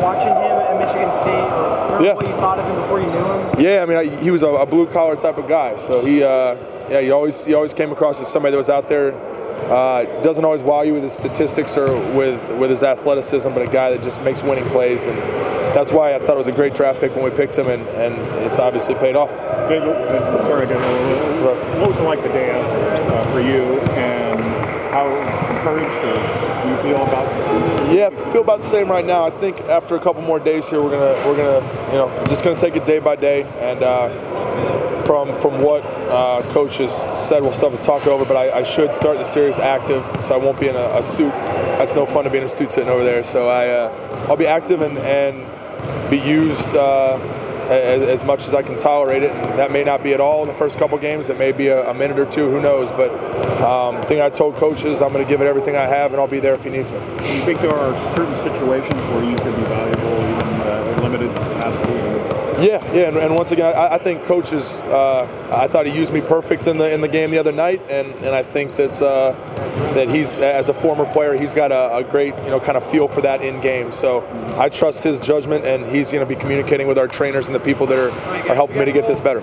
watching him at Michigan State, or Yeah. what you thought of him before you knew him? Yeah, I mean, I, he was a, a blue collar type of guy. So he, uh, yeah, he always he always came across as somebody that was out there. Uh, doesn't always wow you with his statistics or with with his athleticism, but a guy that just makes winning plays, and that's why I thought it was a great draft pick when we picked him, and, and it's obviously paid off. Dave, sorry, Dave, uh, what was it like the day after uh, for you, and how encouraged or do you feel about Yeah, feel about the same right now. I think after a couple more days here, we're gonna we're gonna you know just gonna take it day by day, and uh, from from what uh, coaches said, we'll still have to talk over. But I, I should start the series active, so I won't be in a, a suit. That's no fun to be in a suit sitting over there. So I uh, I'll be active and and be used. Uh, as, as much as I can tolerate it, and that may not be at all in the first couple games. It may be a, a minute or two, who knows? But um, I think I told coaches I'm going to give it everything I have, and I'll be there if he needs me. Do you think there are certain situations where you could be valuable, Yeah, yeah, and, and once again, I, I think coaches. Uh, I thought he used me perfect in the in the game the other night, and, and I think that uh, that he's as a former player, he's got a, a great you know kind of feel for that in game. So I trust his judgment, and he's going to be communicating with our trainers and the people that are, are helping me to get this better.